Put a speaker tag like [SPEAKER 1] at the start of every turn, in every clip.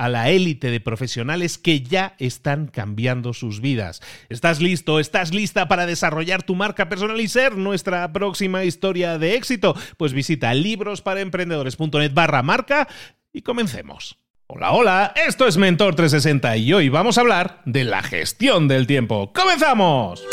[SPEAKER 1] a la élite de profesionales que ya están cambiando sus vidas. ¿Estás listo? ¿Estás lista para desarrollar tu marca personal y ser nuestra próxima historia de éxito? Pues visita librosparaemprendedores.net barra marca y comencemos. Hola, hola, esto es Mentor 360 y hoy vamos a hablar de la gestión del tiempo. ¡Comenzamos!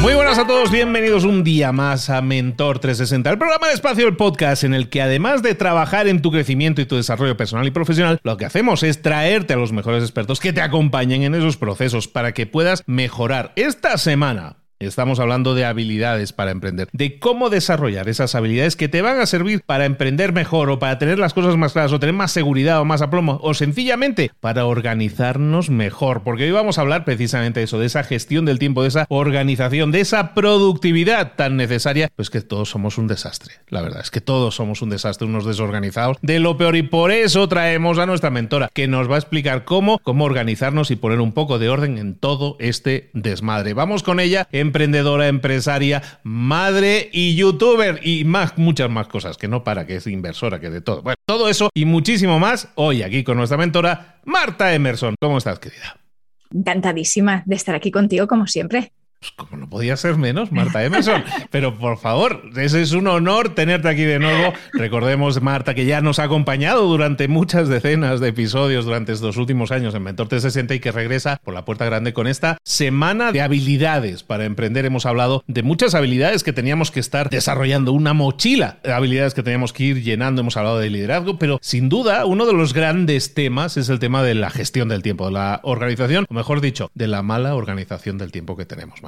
[SPEAKER 1] Muy buenas a todos, bienvenidos un día más a Mentor 360, el programa de espacio del podcast en el que además de trabajar en tu crecimiento y tu desarrollo personal y profesional, lo que hacemos es traerte a los mejores expertos que te acompañen en esos procesos para que puedas mejorar. Esta semana Estamos hablando de habilidades para emprender, de cómo desarrollar esas habilidades que te van a servir para emprender mejor o para tener las cosas más claras o tener más seguridad o más aplomo o sencillamente para organizarnos mejor. Porque hoy vamos a hablar precisamente de eso, de esa gestión del tiempo, de esa organización, de esa productividad tan necesaria. Pues que todos somos un desastre. La verdad es que todos somos un desastre, unos desorganizados de lo peor y por eso traemos a nuestra mentora que nos va a explicar cómo, cómo organizarnos y poner un poco de orden en todo este desmadre. Vamos con ella en emprendedora, empresaria, madre y youtuber y más, muchas más cosas, que no para, que es inversora, que de todo. Bueno, todo eso y muchísimo más hoy aquí con nuestra mentora, Marta Emerson. ¿Cómo estás, querida?
[SPEAKER 2] Encantadísima de estar aquí contigo, como siempre.
[SPEAKER 1] Pues como no podía ser menos, Marta Emerson. Pero por favor, ese es un honor tenerte aquí de nuevo. Recordemos, Marta, que ya nos ha acompañado durante muchas decenas de episodios durante estos últimos años en Mentor 360 y que regresa por la puerta grande con esta semana de habilidades para emprender. Hemos hablado de muchas habilidades que teníamos que estar desarrollando, una mochila de habilidades que teníamos que ir llenando. Hemos hablado de liderazgo, pero sin duda uno de los grandes temas es el tema de la gestión del tiempo, de la organización, o mejor dicho, de la mala organización del tiempo que tenemos.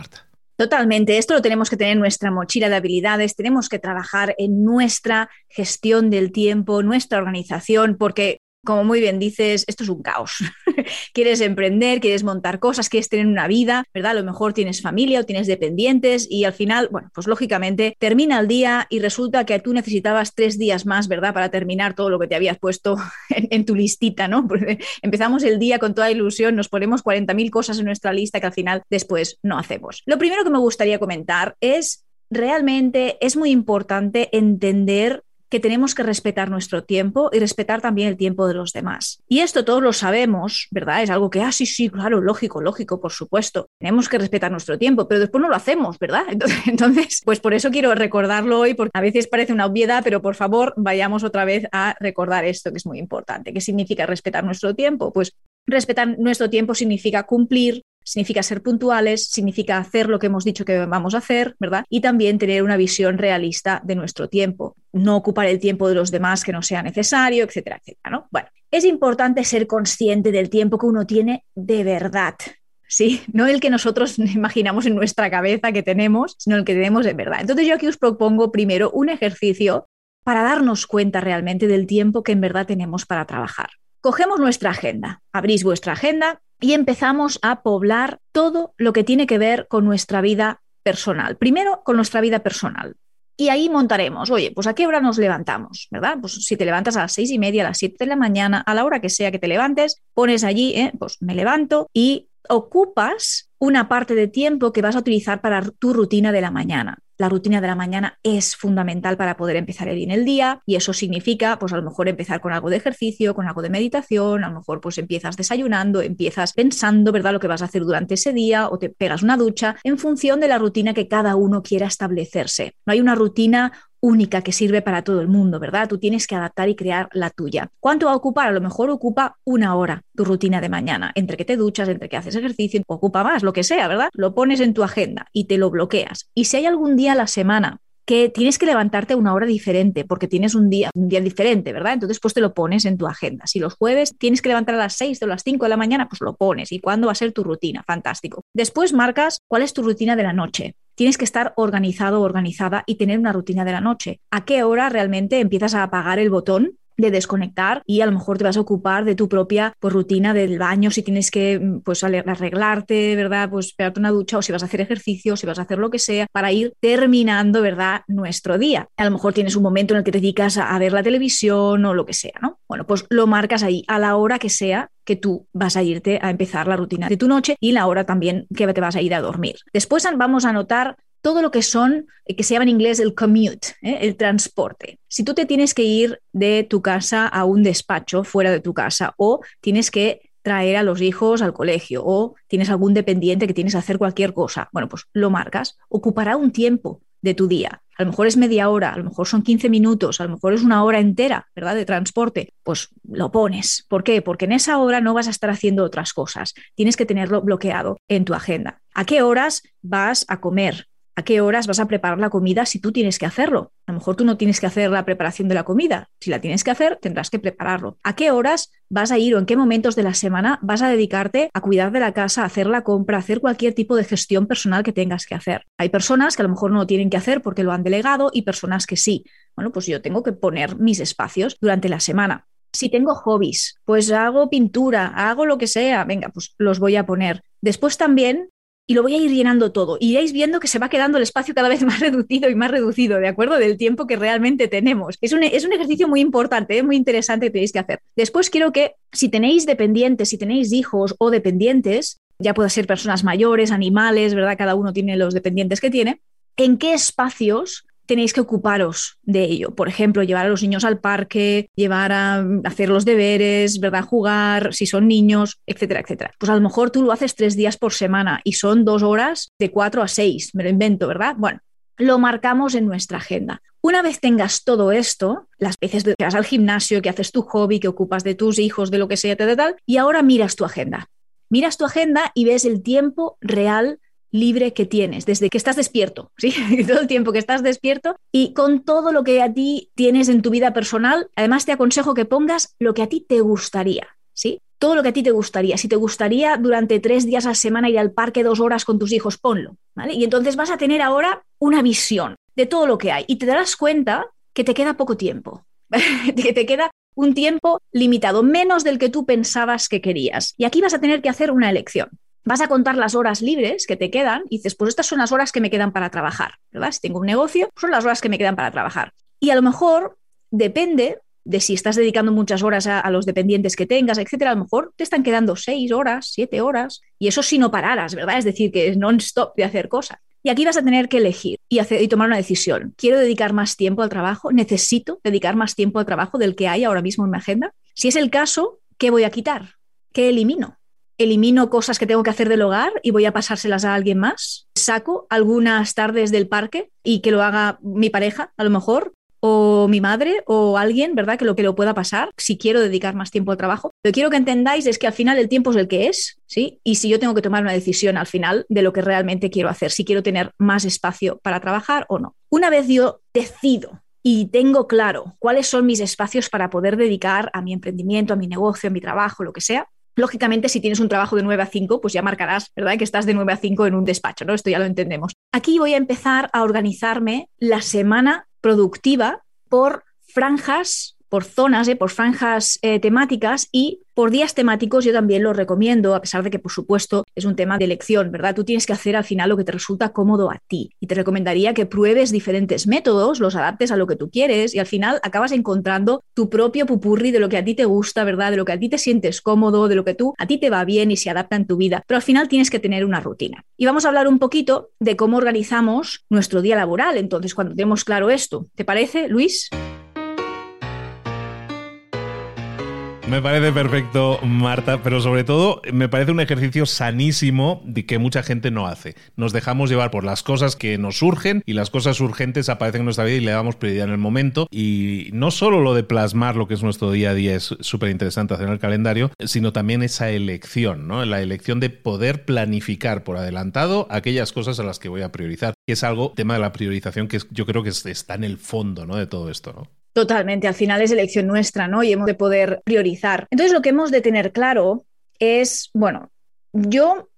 [SPEAKER 2] Totalmente, esto lo tenemos que tener en nuestra mochila de habilidades, tenemos que trabajar en nuestra gestión del tiempo, nuestra organización, porque como muy bien dices, esto es un caos. quieres emprender, quieres montar cosas, quieres tener una vida, ¿verdad? A lo mejor tienes familia o tienes dependientes y al final, bueno, pues lógicamente termina el día y resulta que tú necesitabas tres días más, ¿verdad? Para terminar todo lo que te habías puesto en, tu listita, ¿no? Porque empezamos el día con toda ilusión, nos ponemos 40.000 cosas en nuestra lista que al final después no hacemos. Lo primero que me gustaría comentar es realmente es muy importante entender que tenemos que respetar nuestro tiempo y respetar también el tiempo de los demás. Y esto todos lo sabemos, ¿verdad? Es algo que, ah, sí, sí, claro, lógico, lógico, por supuesto. Tenemos que respetar nuestro tiempo, pero después no lo hacemos, ¿verdad? Entonces, pues por eso quiero recordarlo hoy, porque a veces parece una obviedad, pero por favor, vayamos otra vez a recordar esto que es muy importante. ¿Qué significa respetar nuestro tiempo? Pues respetar nuestro tiempo significa cumplir significa ser puntuales, significa hacer lo que hemos dicho que vamos a hacer, ¿verdad? Y también tener una visión realista de nuestro tiempo, no ocupar el tiempo de los demás que no sea necesario, etcétera, etcétera, ¿no? Bueno, es importante ser consciente del tiempo que uno tiene de verdad, ¿sí? No el que nosotros imaginamos en nuestra cabeza que tenemos, sino el que tenemos de verdad. Entonces yo aquí os propongo primero un ejercicio para darnos cuenta realmente del tiempo que en verdad tenemos para trabajar. Cogemos nuestra agenda, abrís vuestra agenda y empezamos a poblar todo lo que tiene que ver con nuestra vida personal. Primero, con nuestra vida personal. Y ahí montaremos, oye, pues a qué hora nos levantamos, ¿verdad? Pues si te levantas a las seis y media, a las siete de la mañana, a la hora que sea que te levantes, pones allí, ¿eh? pues me levanto y ocupas una parte de tiempo que vas a utilizar para tu rutina de la mañana. La rutina de la mañana es fundamental para poder empezar bien el día y eso significa, pues a lo mejor empezar con algo de ejercicio, con algo de meditación, a lo mejor pues empiezas desayunando, empiezas pensando, ¿verdad?, lo que vas a hacer durante ese día o te pegas una ducha en función de la rutina que cada uno quiera establecerse. No hay una rutina única que sirve para todo el mundo, ¿verdad? Tú tienes que adaptar y crear la tuya. ¿Cuánto va a ocupar? A lo mejor ocupa una hora tu rutina de mañana, entre que te duchas, entre que haces ejercicio, ocupa más, lo que sea, ¿verdad? Lo pones en tu agenda y te lo bloqueas. Y si hay algún día a la semana que tienes que levantarte una hora diferente porque tienes un día, un día diferente, ¿verdad? Entonces, pues te lo pones en tu agenda. Si los jueves tienes que levantar a las 6 o las 5 de la mañana, pues lo pones. ¿Y cuándo va a ser tu rutina? Fantástico. Después marcas cuál es tu rutina de la noche tienes que estar organizado o organizada y tener una rutina de la noche. ¿A qué hora realmente empiezas a apagar el botón de desconectar y a lo mejor te vas a ocupar de tu propia pues, rutina del baño, si tienes que pues, arreglarte, ¿verdad? Pues pegarte una ducha o si vas a hacer ejercicio, si vas a hacer lo que sea, para ir terminando, ¿verdad? Nuestro día. A lo mejor tienes un momento en el que te dedicas a, a ver la televisión o lo que sea, ¿no? Bueno, pues lo marcas ahí a la hora que sea que tú vas a irte a empezar la rutina de tu noche y la hora también que te vas a ir a dormir. Después vamos a anotar todo lo que son, eh, que se llama en inglés el commute, ¿eh? el transporte. Si tú te tienes que ir de tu casa a un despacho fuera de tu casa o tienes que traer a los hijos al colegio o tienes algún dependiente que tienes que hacer cualquier cosa, bueno, pues lo marcas, ocupará un tiempo de tu día. A lo mejor es media hora, a lo mejor son 15 minutos, a lo mejor es una hora entera, ¿verdad? De transporte. Pues lo pones. ¿Por qué? Porque en esa hora no vas a estar haciendo otras cosas. Tienes que tenerlo bloqueado en tu agenda. ¿A qué horas vas a comer? A qué horas vas a preparar la comida si tú tienes que hacerlo. A lo mejor tú no tienes que hacer la preparación de la comida. Si la tienes que hacer, tendrás que prepararlo. ¿A qué horas vas a ir o en qué momentos de la semana vas a dedicarte a cuidar de la casa, a hacer la compra, a hacer cualquier tipo de gestión personal que tengas que hacer? Hay personas que a lo mejor no lo tienen que hacer porque lo han delegado y personas que sí. Bueno, pues yo tengo que poner mis espacios durante la semana. Si tengo hobbies, pues hago pintura, hago lo que sea, venga, pues los voy a poner. Después también y lo voy a ir llenando todo. Iréis viendo que se va quedando el espacio cada vez más reducido y más reducido, ¿de acuerdo? Del tiempo que realmente tenemos. Es un, es un ejercicio muy importante, ¿eh? muy interesante que tenéis que hacer. Después quiero que si tenéis dependientes, si tenéis hijos o dependientes, ya puede ser personas mayores, animales, ¿verdad? Cada uno tiene los dependientes que tiene. ¿En qué espacios tenéis que ocuparos de ello. Por ejemplo, llevar a los niños al parque, llevar a hacer los deberes, ¿verdad? Jugar, si son niños, etcétera, etcétera. Pues a lo mejor tú lo haces tres días por semana y son dos horas de cuatro a seis, me lo invento, ¿verdad? Bueno, lo marcamos en nuestra agenda. Una vez tengas todo esto, las veces que vas al gimnasio, que haces tu hobby, que ocupas de tus hijos, de lo que sea, tal, tal, y ahora miras tu agenda. Miras tu agenda y ves el tiempo real libre que tienes desde que estás despierto, ¿sí? todo el tiempo que estás despierto y con todo lo que a ti tienes en tu vida personal, además te aconsejo que pongas lo que a ti te gustaría, ¿sí? Todo lo que a ti te gustaría. Si te gustaría durante tres días a la semana ir al parque dos horas con tus hijos, ponlo, ¿vale? Y entonces vas a tener ahora una visión de todo lo que hay y te darás cuenta que te queda poco tiempo, que te queda un tiempo limitado, menos del que tú pensabas que querías. Y aquí vas a tener que hacer una elección vas a contar las horas libres que te quedan y dices, pues estas son las horas que me quedan para trabajar, ¿verdad? Si tengo un negocio, son las horas que me quedan para trabajar. Y a lo mejor depende de si estás dedicando muchas horas a, los dependientes que tengas, etcétera, a lo mejor te están quedando seis horas, siete horas, y eso si no pararas, ¿verdad? Es decir, que es non-stop de hacer cosas. Y aquí vas a tener que elegir y, hacer, y tomar una decisión. ¿Quiero dedicar más tiempo al trabajo? ¿Necesito dedicar más tiempo al trabajo del que hay ahora mismo en mi agenda? Si es el caso, ¿qué voy a quitar? ¿Qué elimino? Elimino cosas que tengo que hacer del hogar y voy a pasárselas a alguien más. Saco algunas tardes del parque y que lo haga mi pareja, a lo mejor, o mi madre o alguien, ¿verdad? Que lo que lo pueda pasar si quiero dedicar más tiempo al trabajo. Lo que quiero que entendáis es que al final el tiempo es el que es, ¿sí? Y si yo tengo que tomar una decisión al final de lo que realmente quiero hacer, si quiero tener más espacio para trabajar o no. Una vez yo decido y tengo claro cuáles son mis espacios para poder dedicar a mi emprendimiento, a mi negocio, a mi trabajo, lo que sea, Lógicamente, si tienes un trabajo de 9 a 5, pues ya marcarás, ¿verdad? Que estás de 9 a 5 en un despacho, ¿no? Esto ya lo entendemos. Aquí voy a empezar a organizarme la semana productiva por franjas por zonas, ¿eh? por franjas eh, temáticas y por días temáticos yo también lo recomiendo, a pesar de que, por supuesto, es un tema de elección, ¿verdad? Tú tienes que hacer al final lo que te resulta cómodo a ti. Y te recomendaría que pruebes diferentes métodos, los adaptes a lo que tú quieres y al final acabas encontrando tu propio pupurri de lo que a ti te gusta, ¿verdad? De lo que a ti te sientes cómodo, de lo que tú a ti te va bien y se adapta en tu vida. Pero al final tienes que tener una rutina. Y vamos a hablar un poquito de cómo organizamos nuestro día laboral. Entonces, cuando tenemos claro esto, ¿te parece, Luis?
[SPEAKER 1] Me parece perfecto, Marta, pero sobre todo me parece un ejercicio sanísimo de que mucha gente no hace. Nos dejamos llevar por las cosas que nos surgen y las cosas urgentes aparecen en nuestra vida y le damos prioridad en el momento. Y no solo lo de plasmar lo que es nuestro día a día es súper interesante hacer en el calendario, sino también esa elección, ¿no? La elección de poder planificar por adelantado aquellas cosas a las que voy a priorizar. Y es algo, tema de la priorización, que yo creo que está en el fondo ¿no? de todo esto, ¿no?
[SPEAKER 2] Totalmente, al final es elección nuestra, ¿no? Y hemos de poder priorizar. Entonces, lo que hemos de tener claro es, bueno, yo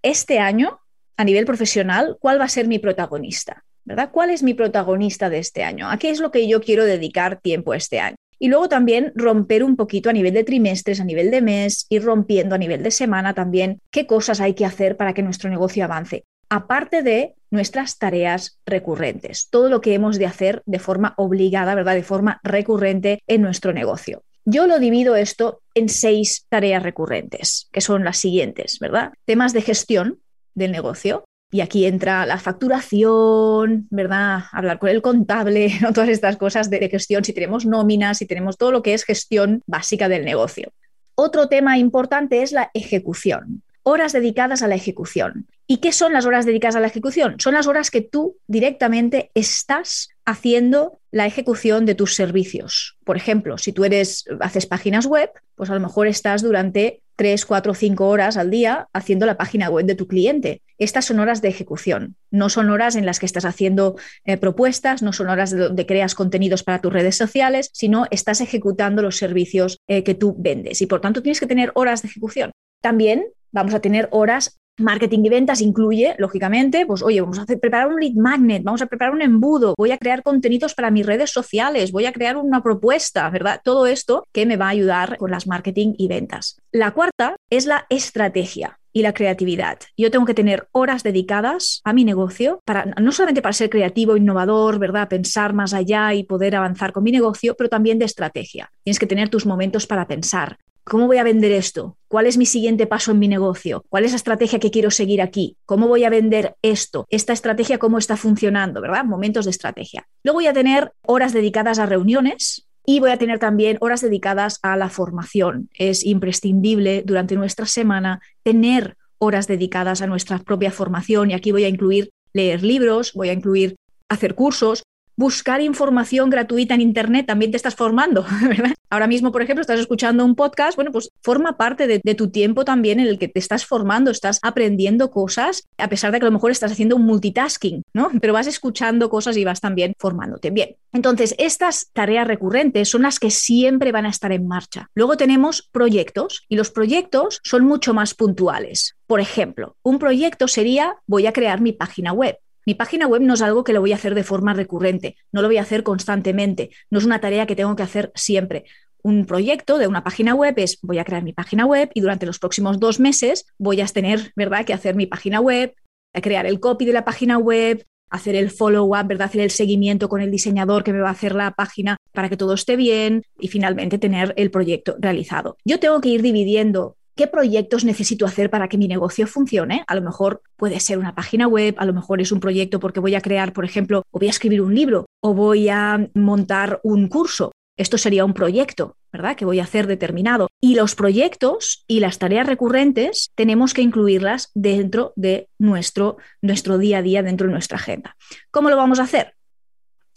[SPEAKER 2] este año, a nivel profesional, ¿cuál va a ser mi protagonista? ¿Verdad? ¿Cuál es mi protagonista de este año? ¿A qué es lo que yo quiero dedicar tiempo este año? Y luego también romper un poquito a nivel de trimestres, a nivel de mes, ir rompiendo a nivel de semana también qué cosas hay que hacer para que nuestro negocio avance aparte de nuestras tareas recurrentes, todo lo que hemos de hacer de forma obligada, ¿verdad? De forma recurrente en nuestro negocio. Yo lo divido esto en seis tareas recurrentes, que son las siguientes, ¿verdad? Temas de gestión del negocio, y aquí entra la facturación, ¿verdad? Hablar con el contable, todas estas cosas de, gestión, si tenemos nóminas, si tenemos todo lo que es gestión básica del negocio. Otro tema importante es la ejecución horas dedicadas a la ejecución. ¿Y qué son las horas dedicadas a la ejecución? Son las horas que tú directamente estás haciendo la ejecución de tus servicios. Por ejemplo, si tú eres haces páginas web, pues a lo mejor estás durante 3, 4, 5 horas al día haciendo la página web de tu cliente. Estas son horas de ejecución, no son horas en las que estás haciendo eh, propuestas, no son horas donde creas contenidos para tus redes sociales, sino estás ejecutando los servicios eh, que tú vendes y por tanto tienes que tener horas de ejecución. También vamos a tener horas Marketing y ventas incluye, lógicamente, pues oye, vamos a preparar un lead magnet, vamos a preparar un embudo, voy a crear contenidos para mis redes sociales, voy a crear una propuesta, ¿verdad? Todo esto que me va a ayudar con las marketing y ventas. La cuarta es la estrategia y la creatividad. Yo tengo que tener horas dedicadas a mi negocio para no solamente para ser creativo, innovador, ¿verdad? Pensar más allá y poder avanzar con mi negocio, pero también de estrategia. Tienes que tener tus momentos para pensar. ¿Cómo voy a vender esto? ¿Cuál es mi siguiente paso en mi negocio? ¿Cuál es la estrategia que quiero seguir aquí? ¿Cómo voy a vender esto? ¿Esta estrategia cómo está funcionando? ¿Verdad? Momentos de estrategia. Luego voy a tener horas dedicadas a reuniones, y voy a tener también horas dedicadas a la formación. Es imprescindible durante nuestra semana tener horas dedicadas a nuestra propia formación y aquí voy a incluir leer libros, voy a incluir hacer cursos, buscar información gratuita en Internet, también te estás formando, ¿verdad? Ahora mismo, por ejemplo, estás escuchando un podcast, bueno, pues forma parte de, tu tiempo también en el que te estás formando, estás aprendiendo cosas, a pesar de que a lo mejor estás haciendo un multitasking, ¿no? Pero vas escuchando cosas y vas también formándote. Bien, entonces estas tareas recurrentes son las que siempre van a estar en marcha. Luego tenemos proyectos y los proyectos son mucho más puntuales. Por ejemplo, un proyecto sería voy a crear mi página web. Mi página web no es algo que lo voy a hacer de forma recurrente, no lo voy a hacer constantemente, no es una tarea que tengo que hacer siempre. Un proyecto de una página web es voy a crear mi página web y durante los próximos dos meses voy a tener, ¿verdad?, que hacer mi página web, crear el copy de la página web, hacer el follow-up, ¿verdad? Hacer el seguimiento con el diseñador que me va a hacer la página para que todo esté bien y finalmente tener el proyecto realizado. Yo tengo que ir dividiendo ¿Qué proyectos necesito hacer para que mi negocio funcione? A lo mejor puede ser una página web, a lo mejor es un proyecto porque voy a crear, por ejemplo, o voy a escribir un libro o voy a montar un curso. Esto sería un proyecto, ¿verdad? Que voy a hacer determinado. Y los proyectos y las tareas recurrentes tenemos que incluirlas dentro de nuestro, nuestro día a día, dentro de nuestra agenda. ¿Cómo lo vamos a hacer?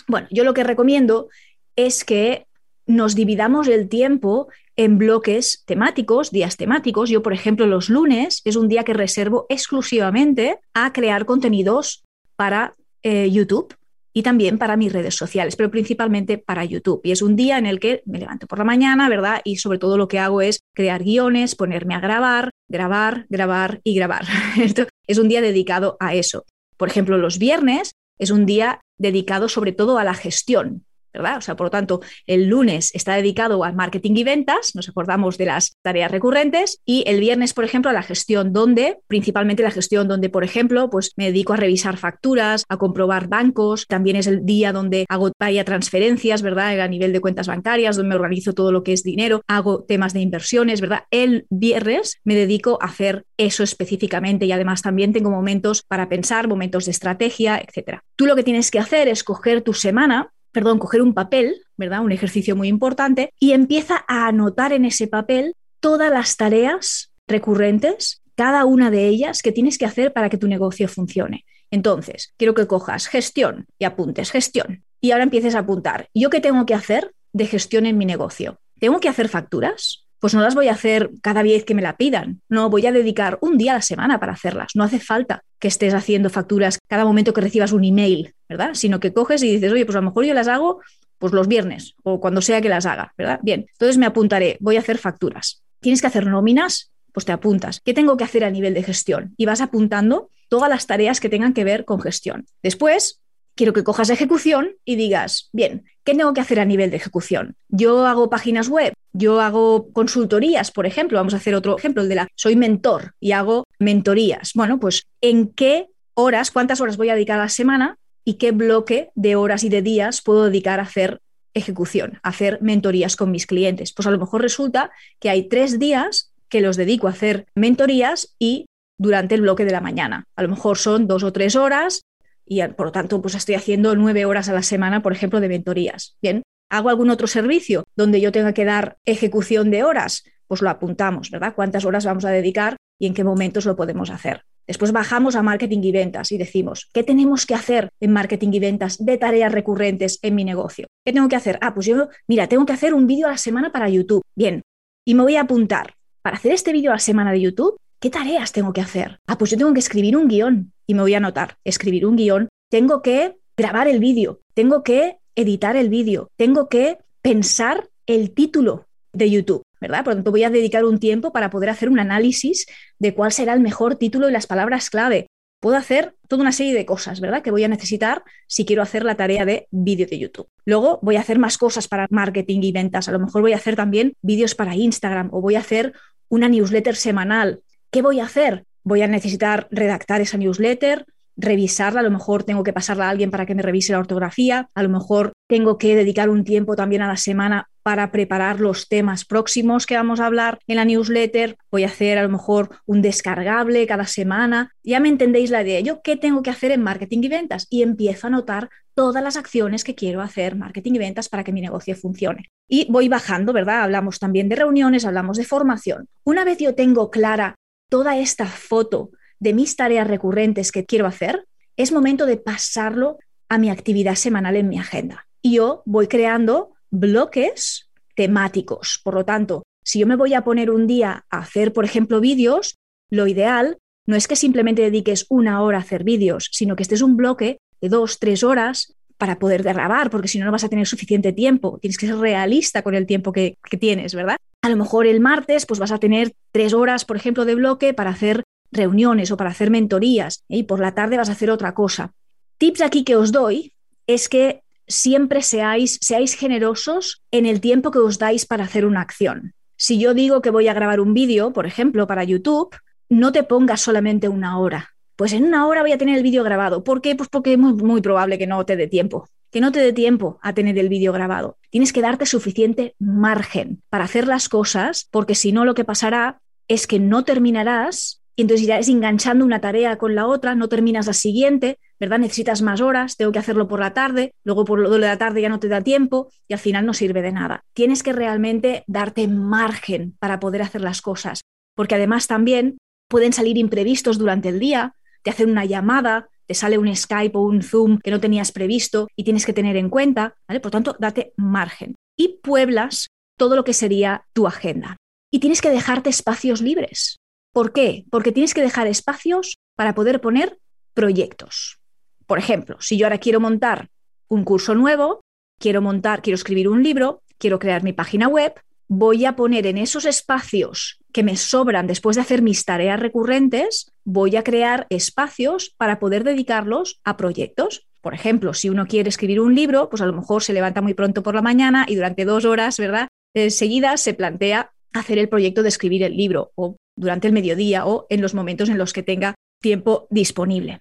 [SPEAKER 2] Bueno, yo lo que recomiendo es que nos dividamos el tiempo en bloques temáticos, días temáticos. Yo, por ejemplo, los lunes es un día que reservo exclusivamente a crear contenidos para eh, YouTube y también para mis redes sociales, pero principalmente para YouTube. Y es un día en el que me levanto por la mañana, ¿verdad? Y sobre todo lo que hago es crear guiones, ponerme a grabar, grabar, grabar y grabar. Esto es un día dedicado a eso. Por ejemplo, los viernes es un día dedicado sobre todo a la gestión, ¿verdad? O sea, por lo tanto, el lunes está dedicado al marketing y ventas, nos acordamos de las tareas recurrentes, y el viernes, por ejemplo, a la gestión donde, principalmente la gestión donde, por ejemplo, pues me dedico a revisar facturas, a comprobar bancos, también es el día donde hago vaya transferencias, ¿verdad? A nivel de cuentas bancarias, donde me organizo todo lo que es dinero, hago temas de inversiones, ¿verdad? El viernes me dedico a hacer eso específicamente y además también tengo momentos para pensar, momentos de estrategia, etcétera. Tú lo que tienes que hacer es coger tu semana perdón, coger un papel, ¿verdad? Un ejercicio muy importante, y empieza a anotar en ese papel todas las tareas recurrentes, cada una de ellas que tienes que hacer para que tu negocio funcione. Entonces, quiero que cojas gestión y apuntes gestión. Y ahora empieces a apuntar, ¿yo qué tengo que hacer de gestión en mi negocio? ¿Tengo que hacer facturas? Pues no las voy a hacer cada vez que me la pidan. No, voy a dedicar un día a la semana para hacerlas. No hace falta que estés haciendo facturas cada momento que recibas un email, ¿verdad? Sino que coges y dices, oye, pues a lo mejor yo las hago pues los viernes o cuando sea que las haga, ¿verdad? Bien, entonces me apuntaré, voy a hacer facturas. ¿Tienes que hacer nóminas? Pues te apuntas. ¿Qué tengo que hacer a nivel de gestión? Y vas apuntando todas las tareas que tengan que ver con gestión. Después, quiero que cojas ejecución y digas, bien, ¿qué tengo que hacer a nivel de ejecución? Yo hago páginas web, yo hago consultorías, por ejemplo, vamos a hacer otro ejemplo, el de la, soy mentor y hago mentorías. Bueno, pues ¿en qué horas, cuántas horas voy a dedicar a la semana y qué bloque de horas y de días puedo dedicar a hacer ejecución, a hacer mentorías con mis clientes? Pues a lo mejor resulta que hay tres días que los dedico a hacer mentorías y durante el bloque de la mañana. A lo mejor son dos o tres horas y por lo tanto pues estoy haciendo nueve horas a la semana, por ejemplo, de mentorías. Bien, ¿hago algún otro servicio donde yo tenga que dar ejecución de horas? Pues lo apuntamos, ¿verdad? ¿Cuántas horas vamos a dedicar y en qué momentos lo podemos hacer? Después bajamos a marketing y ventas y decimos, ¿qué tenemos que hacer en marketing y ventas de tareas recurrentes en mi negocio? ¿Qué tengo que hacer? Ah, pues yo, mira, tengo que hacer un vídeo a la semana para YouTube. Bien, y me voy a apuntar. Para hacer este vídeo a la semana de YouTube, ¿qué tareas tengo que hacer? Ah, pues yo tengo que escribir un guion y me voy a anotar, escribir un guion, tengo que grabar el vídeo, tengo que editar el vídeo, tengo que pensar el título de YouTube, ¿verdad? Por lo tanto, voy a dedicar un tiempo para poder hacer un análisis de cuál será el mejor título y las palabras clave. Puedo hacer toda una serie de cosas, ¿verdad? Que voy a necesitar si quiero hacer la tarea de vídeo de YouTube. Luego voy a hacer más cosas para marketing y ventas. A lo mejor voy a hacer también vídeos para Instagram o voy a hacer una newsletter semanal. ¿Qué voy a hacer? voy a necesitar redactar esa newsletter, revisarla, a lo mejor tengo que pasarla a alguien para que me revise la ortografía, a lo mejor tengo que dedicar un tiempo también a la semana para preparar los temas próximos que vamos a hablar en la newsletter, voy a hacer a lo mejor un descargable cada semana, ya me entendéis la idea, yo qué tengo que hacer en marketing y ventas y empiezo a notar todas las acciones que quiero hacer marketing y ventas para que mi negocio funcione. Y voy bajando, ¿verdad? Hablamos también de reuniones, hablamos de formación. Una vez yo tengo clara toda esta foto de mis tareas recurrentes que quiero hacer, es momento de pasarlo a mi actividad semanal en mi agenda. Y yo voy creando bloques temáticos. Por lo tanto, si yo me voy a poner un día a hacer, por ejemplo, vídeos, lo ideal no es que simplemente dediques una hora a hacer vídeos, sino que este es un bloque de dos, tres horas para poder grabar, porque si no, no vas a tener suficiente tiempo. Tienes que ser realista con el tiempo que tienes, ¿verdad? A lo mejor el martes pues vas a tener tres horas, por ejemplo, de bloque para hacer reuniones o para hacer mentorías ¿eh? y por la tarde vas a hacer otra cosa. Tips aquí que os doy es que siempre seáis, generosos en el tiempo que os dais para hacer una acción. Si yo digo que voy a grabar un vídeo, por ejemplo, para YouTube, no te pongas solamente una hora. Pues en una hora voy a tener el vídeo grabado. ¿Por qué? Pues porque es muy probable que no te dé tiempo que no te dé tiempo a tener el vídeo grabado. Tienes que darte suficiente margen para hacer las cosas, porque si no lo que pasará es que no terminarás y entonces irás enganchando una tarea con la otra, no terminas la siguiente, ¿verdad? Necesitas más horas, tengo que hacerlo por la tarde, luego por lo de la tarde ya no te da tiempo y al final no sirve de nada. Tienes que realmente darte margen para poder hacer las cosas, porque además también pueden salir imprevistos durante el día, te hacen una llamada, te sale un Skype o un Zoom que no tenías previsto y tienes que tener en cuenta, ¿vale? Por tanto, date margen y pueblas todo lo que sería tu agenda. Y tienes que dejarte espacios libres. ¿Por qué? Porque tienes que dejar espacios para poder poner proyectos. Por ejemplo, si yo ahora quiero montar un curso nuevo, quiero montar, quiero escribir un libro, quiero crear mi página web, voy a poner en esos espacios que me sobran después de hacer mis tareas recurrentes, voy a crear espacios para poder dedicarlos a proyectos. Por ejemplo, si uno quiere escribir un libro, pues a lo mejor se levanta muy pronto por la mañana y durante dos horas, ¿verdad? Seguidas se plantea hacer el proyecto de escribir el libro o durante el mediodía o en los momentos en los que tenga tiempo disponible.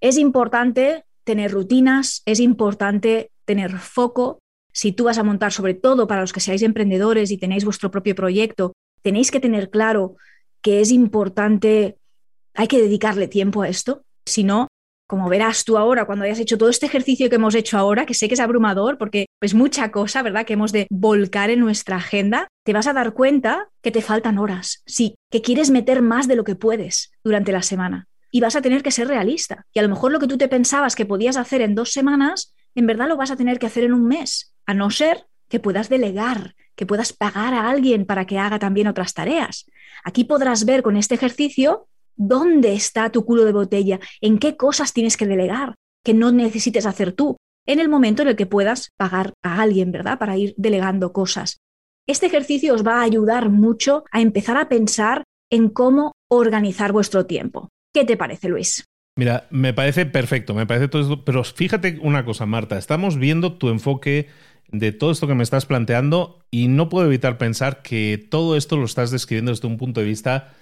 [SPEAKER 2] Es importante tener rutinas, es importante tener foco. Si tú vas a montar, sobre todo para los que seáis emprendedores y tenéis vuestro propio proyecto, tenéis que tener claro que es importante, hay que dedicarle tiempo a esto. Si no, como verás tú ahora, cuando hayas hecho todo este ejercicio que hemos hecho ahora, que sé que es abrumador porque es mucha cosa, ¿verdad?, que hemos de volcar en nuestra agenda, te vas a dar cuenta que te faltan horas, sí, que quieres meter más de lo que puedes durante la semana. Y vas a tener que ser realista. Y a lo mejor lo que tú te pensabas que podías hacer en dos semanas, en verdad lo vas a tener que hacer en un mes, a no ser que puedas delegar, que puedas pagar a alguien para que haga también otras tareas. Aquí podrás ver con este ejercicio ¿Dónde está tu culo de botella? ¿En qué cosas tienes que delegar que no necesites hacer tú? En el momento en el que puedas pagar a alguien, ¿verdad? Para ir delegando cosas. Este ejercicio os va a ayudar mucho a empezar a pensar en cómo organizar vuestro tiempo. ¿Qué te parece, Luis?
[SPEAKER 1] Mira, me parece perfecto, me parece todo esto, pero fíjate una cosa, Marta, estamos viendo tu enfoque de todo esto que me estás planteando y no puedo evitar pensar que todo esto lo estás describiendo desde un punto de vista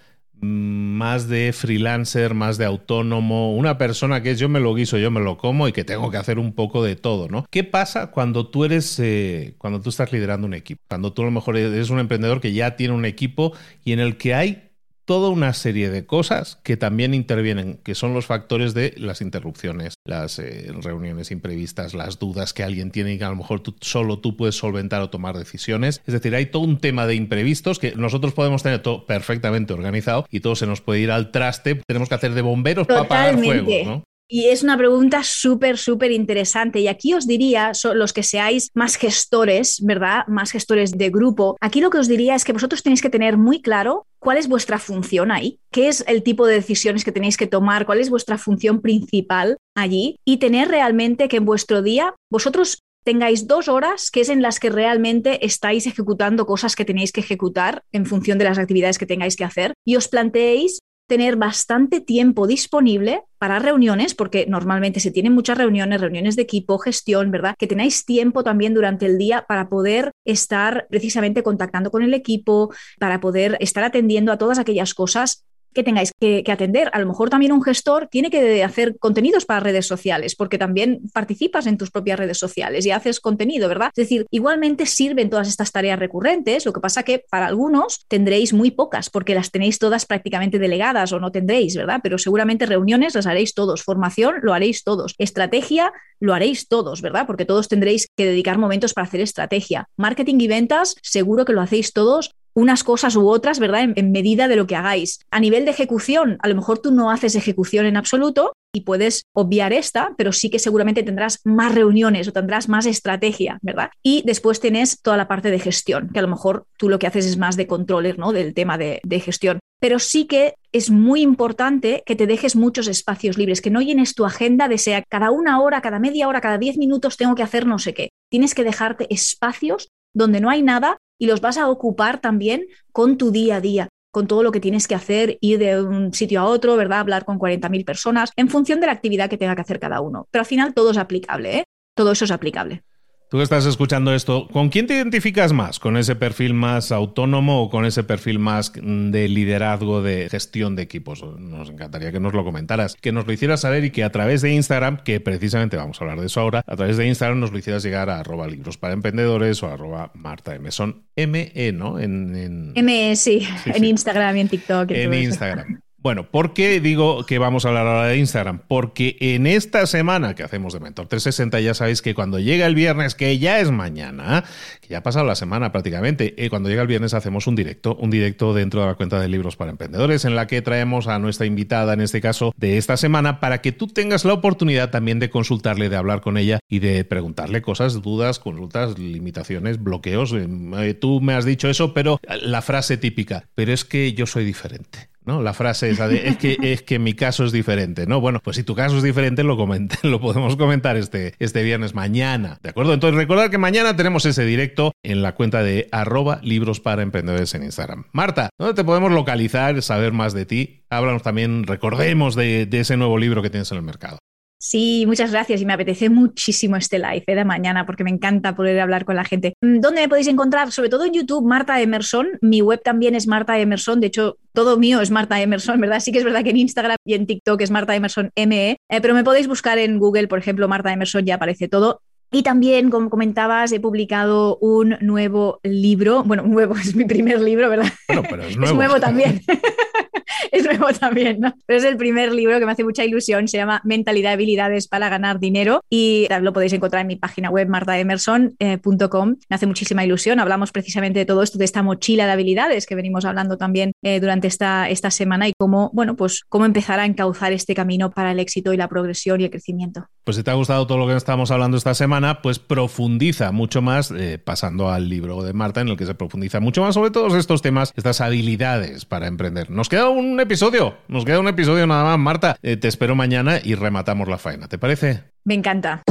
[SPEAKER 1] más de freelancer, más de autónomo, una persona que es yo me lo guiso, yo me lo como y que tengo que hacer un poco de todo, ¿no? ¿Qué pasa cuando tú eres, eh, cuando tú estás liderando un equipo? Cuando tú a lo mejor eres un emprendedor que ya tiene un equipo y en el que hay toda una serie de cosas que también intervienen, que son los factores de las interrupciones, las eh, reuniones imprevistas, las dudas que alguien tiene y que a lo mejor tú, solo tú puedes solventar o tomar decisiones. Es decir, hay todo un tema de imprevistos que nosotros podemos tener todo perfectamente organizado y todo se nos puede ir al traste. Tenemos que hacer de bomberos para apagar fuego, ¿no?
[SPEAKER 2] Y es una pregunta súper, súper interesante. Y aquí os diría, los que seáis más gestores, ¿verdad? Más gestores de grupo, aquí lo que os diría es que vosotros tenéis que tener muy claro cuál es vuestra función ahí, qué es el tipo de decisiones que tenéis que tomar, cuál es vuestra función principal allí y tener realmente que en vuestro día vosotros tengáis dos horas que es en las que realmente estáis ejecutando cosas que tenéis que ejecutar en función de las actividades que tengáis que hacer y os planteéis tener bastante tiempo disponible para reuniones, porque normalmente se tienen muchas reuniones, reuniones de equipo, gestión, ¿verdad? Que tenéis tiempo también durante el día para poder estar precisamente contactando con el equipo, para poder estar atendiendo a todas aquellas cosas que tengáis que, atender. A lo mejor también un gestor tiene que hacer contenidos para redes sociales, porque también participas en tus propias redes sociales y haces contenido, ¿verdad? Es decir, igualmente sirven todas estas tareas recurrentes, lo que pasa que para algunos tendréis muy pocas, porque las tenéis todas prácticamente delegadas o no tendréis, ¿verdad? Pero seguramente reuniones las haréis todos, formación lo haréis todos, estrategia lo haréis todos, ¿verdad? Porque todos tendréis que dedicar momentos para hacer estrategia. Marketing y ventas, seguro que lo hacéis todos unas cosas u otras, ¿verdad? En, medida de lo que hagáis. A nivel de ejecución, a lo mejor tú no haces ejecución en absoluto y puedes obviar esta, pero sí que seguramente tendrás más reuniones o tendrás más estrategia, ¿verdad? Y después tienes toda la parte de gestión, que a lo mejor tú lo que haces es más de controller, ¿no? Del tema de, de gestión. Pero sí que es muy importante que te dejes muchos espacios libres, que no llenes tu agenda de sea cada una hora, cada media hora, cada diez minutos tengo que hacer no sé qué. Tienes que dejarte espacios donde no hay nada y los vas a ocupar también con tu día a día con todo lo que tienes que hacer, ir de un sitio a otro, ¿verdad? Hablar con 40.000 personas, en función de la actividad que tenga que hacer cada uno. Pero al final todo es aplicable, ¿eh? Todo eso es aplicable.
[SPEAKER 1] Tú que estás escuchando esto, ¿con quién te identificas más? ¿Con ese perfil más autónomo o con ese perfil más de liderazgo, de gestión de equipos? Nos encantaría que nos lo comentaras, que nos lo hicieras saber y que a través de Instagram, que precisamente vamos a hablar de eso ahora, a través de Instagram nos lo hicieras llegar a arroba libros para emprendedores o arroba Marta M. Son ME, ¿no?
[SPEAKER 2] En, ME, sí, en Instagram y en TikTok.
[SPEAKER 1] en Instagram. Bueno, ¿por qué digo que vamos a hablar ahora de Instagram? Porque en esta semana que hacemos de Mentor 360 ya sabéis que cuando llega el viernes, que ya es mañana, que ya ha pasado la semana prácticamente, eh, cuando llega el viernes hacemos un directo, un directo dentro de la cuenta de libros para emprendedores en la que traemos a nuestra invitada, en este caso de esta semana, para que tú tengas la oportunidad también de consultarle, de hablar con ella y de preguntarle cosas, dudas, consultas, limitaciones, bloqueos. Eh, tú me has dicho eso, pero la frase típica, pero es que yo soy diferente. ¿No? La frase esa de es que, es que mi caso es diferente, ¿no? Bueno, pues si tu caso es diferente, lo, lo podemos comentar este, este viernes mañana, ¿de acuerdo? Entonces, recordad que mañana tenemos ese directo en la cuenta de arroba libros para emprendedores en Instagram. Marta, ¿dónde te podemos localizar, saber más de ti? Háblanos también, recordemos de, de ese nuevo libro que tienes en el mercado.
[SPEAKER 2] Sí, muchas gracias y me apetece muchísimo este live ¿eh? de mañana porque me encanta poder hablar con la gente. Mm, ¿Dónde me podéis encontrar? Sobre todo en YouTube, Marta Emerson. Mi web también es Marta Emerson. De hecho, todo mío es Marta Emerson, ¿verdad? Sí que es verdad que en Instagram y en TikTok es Marta Emerson ME, eh, pero me podéis buscar en Google, por ejemplo, Marta Emerson, ya aparece todo. Y también, como comentabas, he publicado un nuevo libro. Bueno, nuevo es mi primer libro, ¿verdad?
[SPEAKER 3] Bueno, pero es nuevo.
[SPEAKER 2] es nuevo también. es nuevo también, ¿no? Pero es el primer libro que me hace mucha ilusión, se llama Mentalidad habilidades para ganar dinero y lo podéis encontrar en mi página web martaemerson.com. me hace muchísima ilusión, hablamos precisamente de todo esto, de esta mochila de habilidades que venimos hablando también eh, durante esta, esta semana y cómo, bueno, pues cómo empezar a encauzar este camino para el éxito y la progresión y el crecimiento.
[SPEAKER 3] Pues si te ha gustado todo lo que estamos hablando esta semana, pues profundiza mucho más eh, pasando al libro de Marta en el que se profundiza mucho más sobre todos estos temas, estas habilidades para emprender. Nos queda un episodio, nos queda un episodio nada más, Marta. Eh, te espero mañana y rematamos la faena, ¿te parece?
[SPEAKER 2] Me encanta.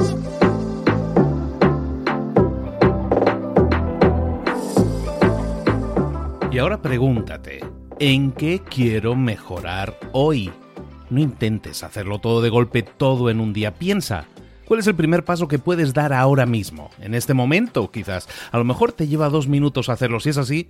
[SPEAKER 3] Y ahora pregúntate, ¿en qué quiero mejorar hoy? No intentes hacerlo todo de golpe, todo en un día. Piensa, ¿cuál es el primer paso que puedes dar ahora mismo? En este momento, quizás. A lo mejor te lleva dos minutos hacerlo. Si es así,